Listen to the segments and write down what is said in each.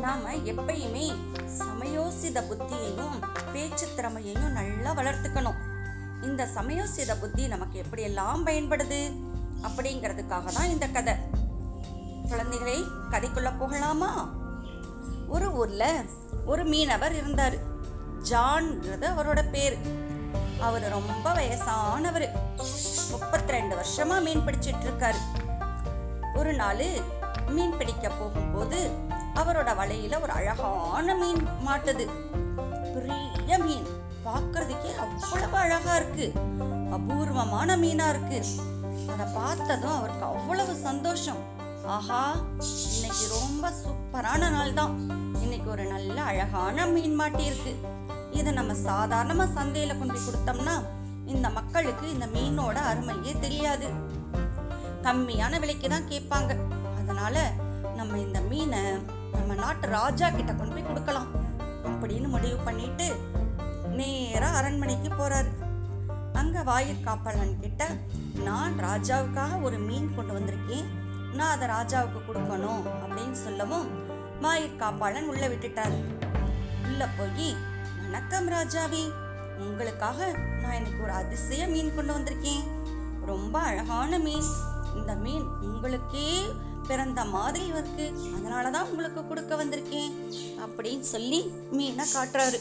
நாம எப்பயுமே சமயோசித புத்தியையும் பேச்சு திறமையையும் நல்லா வளர்த்துக்கணும். இந்த சமயோசித புத்தி நமக்கு எப்படியெல்லாம் பயன்படுது? அப்படிங்கிறதுக்காக தான் இந்த கதை. குழந்தைகளை கதைக்குள்ள போகலாமா? ஒரு ஊர்ல ஒரு மீனவர் இருந்தார். ஜான்ங்கிறது அவரோட பேர். அவர் ரொம்ப வயசானவர். முப்பத்தி ரெண்டு வருஷமா மீன் பிடிச்சிட்டு இருக்காரு. ஒரு நாள் மீன் பிடிக்க போகும்போது அவரோட வலையில ஒரு அழகான மீன் மாட்டுது. பெரிய மீன். பார்க்கறதுக்கே அவ்வளவு அழகா இருக்கு. அபூர்வமான மீனா இருக்கு. அதை பார்த்ததும் அவருக்கு அவ்வளவு சந்தோஷம். ஆஹா இன்னைக்கு ரொம்ப சூப்பரான நாள் தான். இன்னைக்கு ஒரு நல்ல அழகான மீன் மாட்டி இருக்கு. இதை நம்ம சாதாரணமா சந்தையில கொண்டு கொடுத்தோம்னா இந்த மக்களுக்கு இந்த மீனோட அருமையே தெரியாது. கம்மியான விலைக்கு தான் கேட்பாங்க. அதனால நம்ம இந்த மீனை நம்ம நாட்டு ராஜா கிட்ட கொண்டு போய் கொடுக்கலாம் அப்படின்னு முடிவு பண்ணிட்டு நேரா அரண்மனைக்கு போறாரு. அங்க வாயிற் காப்பாளன் கிட்ட நான் ராஜாவுக்காக ஒரு மீன் கொண்டு வந்திருக்கேன். நான் அதை ராஜாவுக்கு கொடுக்கணும். அப்படின்னு சொல்லவும் வாயிற் காப்பாளன் உள்ள உள்ளே உள்ள போய் வணக்கம் ராஜாவே. உங்களுக்காக நான் இன்னைக்கு ஒரு அதிசய மீன் கொண்டு வந்திருக்கேன். ரொம்ப அழகான மீன். இந்த மீன் உங்களுக்கே பிறந்த மாதிரி இருக்கு. அதனால தான் உங்களுக்கு கொடுக்க வந்திருக்கேன். அப்படின்னு சொல்லி மீனை காட்டுறாரு.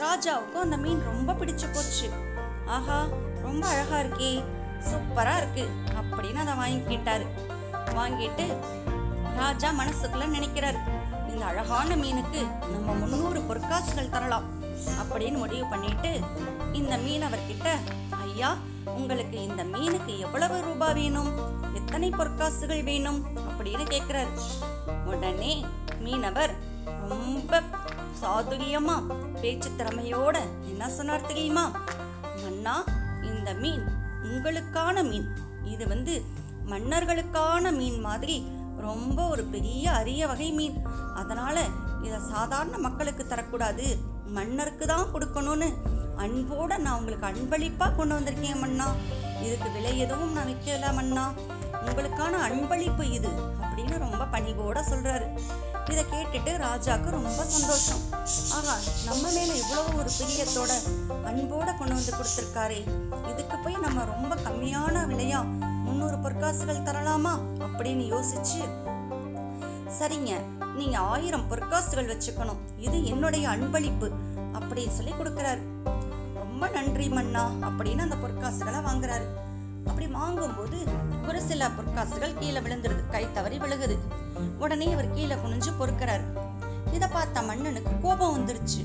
ராஜாவுக்கும் அந்த மீன் ரொம்ப பிடிச்சு போச்சு. ஆஹா ரொம்ப அழகா இருக்கே சூப்பரா இருக்கு அப்படின்னு அதை வாங்கிக்கிட்டாரு. வாங்கிட்டு ராஜா மனசுக்குள்ள நினைக்கிறாரு. இந்த அழகான மீனுக்கு நம்ம முந்நூறு பொற்காசுகள் தரலாம் அப்படின்னு முடிவு பண்ணிட்டு இந்த மீன் அவர்கிட்ட ஐயா உங்களுக்கு இந்த மீனுக்கு எவ்வளவு ரூபாய் வேணும்? எத்தனை பொற்காசுகள் வேணும்? அப்படின்னு கேக்குறாரு உடனே மீனவர் ரொம்ப சாதுரியமா பேச்சு திறமையோட என்ன சொன்னார் தெரியுமா? மன்னா இந்த மீன் உங்களுக்கான மீன். இது வந்து மன்னர்களுக்கான மீன் மாதிரி ரொம்ப ஒரு பெரிய அரிய வகை மீன். அதனால இதை சாதாரண மக்களுக்கு தரக்கூடாது. மன்னருக்கு தான் கொடுக்கணும்னு அன்போட நான் உங்களுக்கு அன்பளிப்பா கொண்டு வந்திருக்கேன் மண்ணா இதுக்கு விலை எதுவும் நான் விற்கல மண்ணா உங்களுக்கான அன்பளிப்பு இது அப்படின்னு ரொம்ப பணிவோட சொல்றாரு. இதை கேட்டுட்டு ராஜாக்கு ரொம்ப சந்தோஷம். ஆகா நம்ம மேல இவ்வளவு ஒரு பிரியத்தோட அன்போட கொண்டு வந்து கொடுத்துருக்காரே. இதுக்கு போய் நம்ம ரொம்ப கம்மியான விலையா முந்நூறு பொற்காசுகள் தரலாமா அப்படின்னு யோசிச்சு சரிங்க நீங்க ஆயிரம் பொற்காசுகள் வச்சுக்கணும். இது என்னுடைய அன்பளிப்பு அப்படின்னு சொல்லி கொடுக்குறாரு. ரொம்ப நன்றி மன்னா அப்படின்னு அந்த பொற்காசுகளை வாங்குறாரு. அப்படி வாங்கும்போது ஒரு சில பொற்காசுகள் கீழே விழுந்துருது. கை தவறி விழுகுது. உடனே இவர் கீழே குனிஞ்சு பொறுக்கிறாரு. இதை பார்த்த மன்னனுக்கு கோபம் வந்துருச்சு.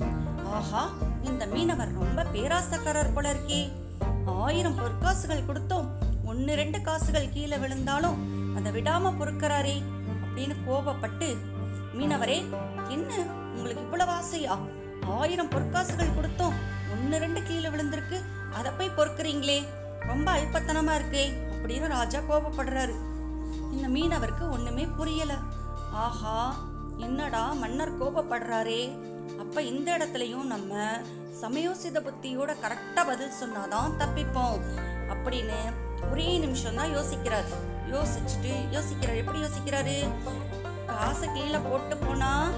ஆஹா இந்த மீனவர் ரொம்ப பேராசக்காரர் போல இருக்கே. ஆயிரம் பொற்காசுகள் கொடுத்தோம். ஒன்னு ரெண்டு காசுகள் கீழே விழுந்தாலும் அதை விடாம பொறுக்கிறாரே அப்படின்னு கோபப்பட்டு மீனவரே என்ன உங்களுக்கு இவ்வளவு ஆசையா? ஆயிரம் பொற்காசுகள் கொடுத்தோம். ஒன்று ரெண்டு கீழே விழுந்திருக்கு. அதை போய் பொறுக்குறீங்களே. ரொம்ப அல்பத்தனமாக இருக்கே அப்படின்னு ராஜா கோபப்படுறாரு. இந்த மீனவருக்கு ஒன்றுமே புரியலை. ஆஹா என்னடா மன்னர் கோபப்படுறாரே. அப்போ இந்த இடத்துலையும் நம்ம சமயோசித புத்தியோட கரெக்டாக பதில் சொன்னாதான் தப்பிப்போம் அப்படின்னு ஒரே நிமிஷம் தான் யோசிக்கிறார். யோசிச்சுட்டு யோசிக்கிறார். எப்படி யோசிக்கிறாரு? காசை கீழே போட்டு போனா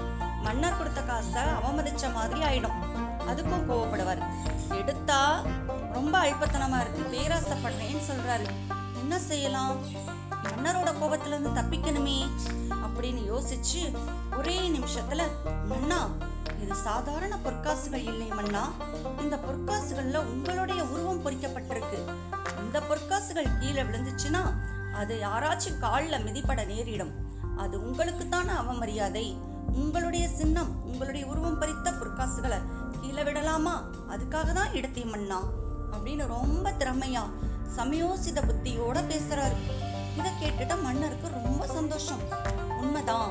மன்னர் கொடுத்த காசை அவமதிச்ச மாதிரி ஆயிடும். அதுக்கும் கோவப்படுவார். எடுத்தா ரொம்ப அல்பத்தனமா இருக்கு பேராசைப்படுறேன்னு சொல்றாரு. என்ன செய்யலாம்? மன்னரோட கோபத்துல இருந்து தப்பிக்கணுமே அப்படின்னு யோசிச்சு ஒரே நிமிஷத்துல மன்னா இது சாதாரண பொற்காசுகள் இல்லை மன்னா. இந்த பொற்காசுகள்ல உங்களுடைய உருவம் பொறிக்கப்பட்டிருக்கு. இந்த பொற்காசுகள் கீழே விழுந்துச்சுன்னா அது யாராச்சும் காலில் மிதிப்பட நேரிடும். அது உங்களுக்கு தானே அவமரியாதை. உங்களுடைய சின்னம் உங்களுடைய உருவம் பறித்த பொற்காசுகளை கீழே விடலாமா? அதுக்காக தான் எடுத்தேன் மன்னா. அப்படின்னு ரொம்ப திறமையா சமயோசித புத்தியோட பேசுறாரு. இதை கேட்டுட்டு மன்னருக்கு ரொம்ப சந்தோஷம். உண்மைதான்.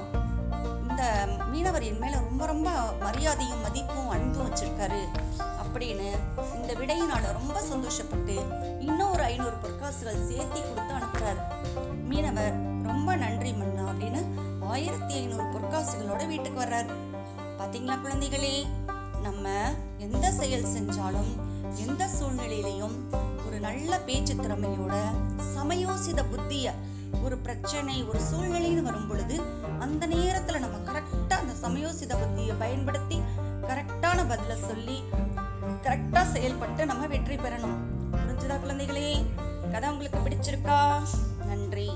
இந்த மீனவர் என் மேல ரொம்ப ரொம்ப மரியாதையும் மதிப்பும் அன்பும் வச்சிருக்காரு. அப்படின்னு இந்த விடையினால ரொம்ப சந்தோஷப்பட்டு இன்னும் ஒரு ஐநூறு பொற்காசுகள் சேர்த்தி கொடுத்து அனுப்புறாரு. மீனவர் ரொம்ப நன்றி மன்னா அப்படின்னு ஆயிரத்தி ஐநூறு பொற்காசுகளோட வீட்டுக்கு வர்றாரு. பாத்தீங்களா குழந்தைகளே? நம்ம எந்த செயல் செஞ்சாலும் எந்த சூழ்நிலையிலையும் ஒரு நல்ல பேச்சு திறமையோட சமயோசித புத்திய ஒரு பிரச்சனை ஒரு சூழ்நிலைன்னு வரும் பொழுது அந்த நேரத்துல நம்ம கரெக்டா அந்த சமயோசித புத்தியை பயன்படுத்தி கரெக்டான பதில சொல்லி கரெக்டா செயல்பட்டு நம்ம வெற்றி பெறணும். புரிஞ்சுதா குழந்தைகளே? கதை உங்களுக்கு பிடிச்சிருக்கா? நன்றி.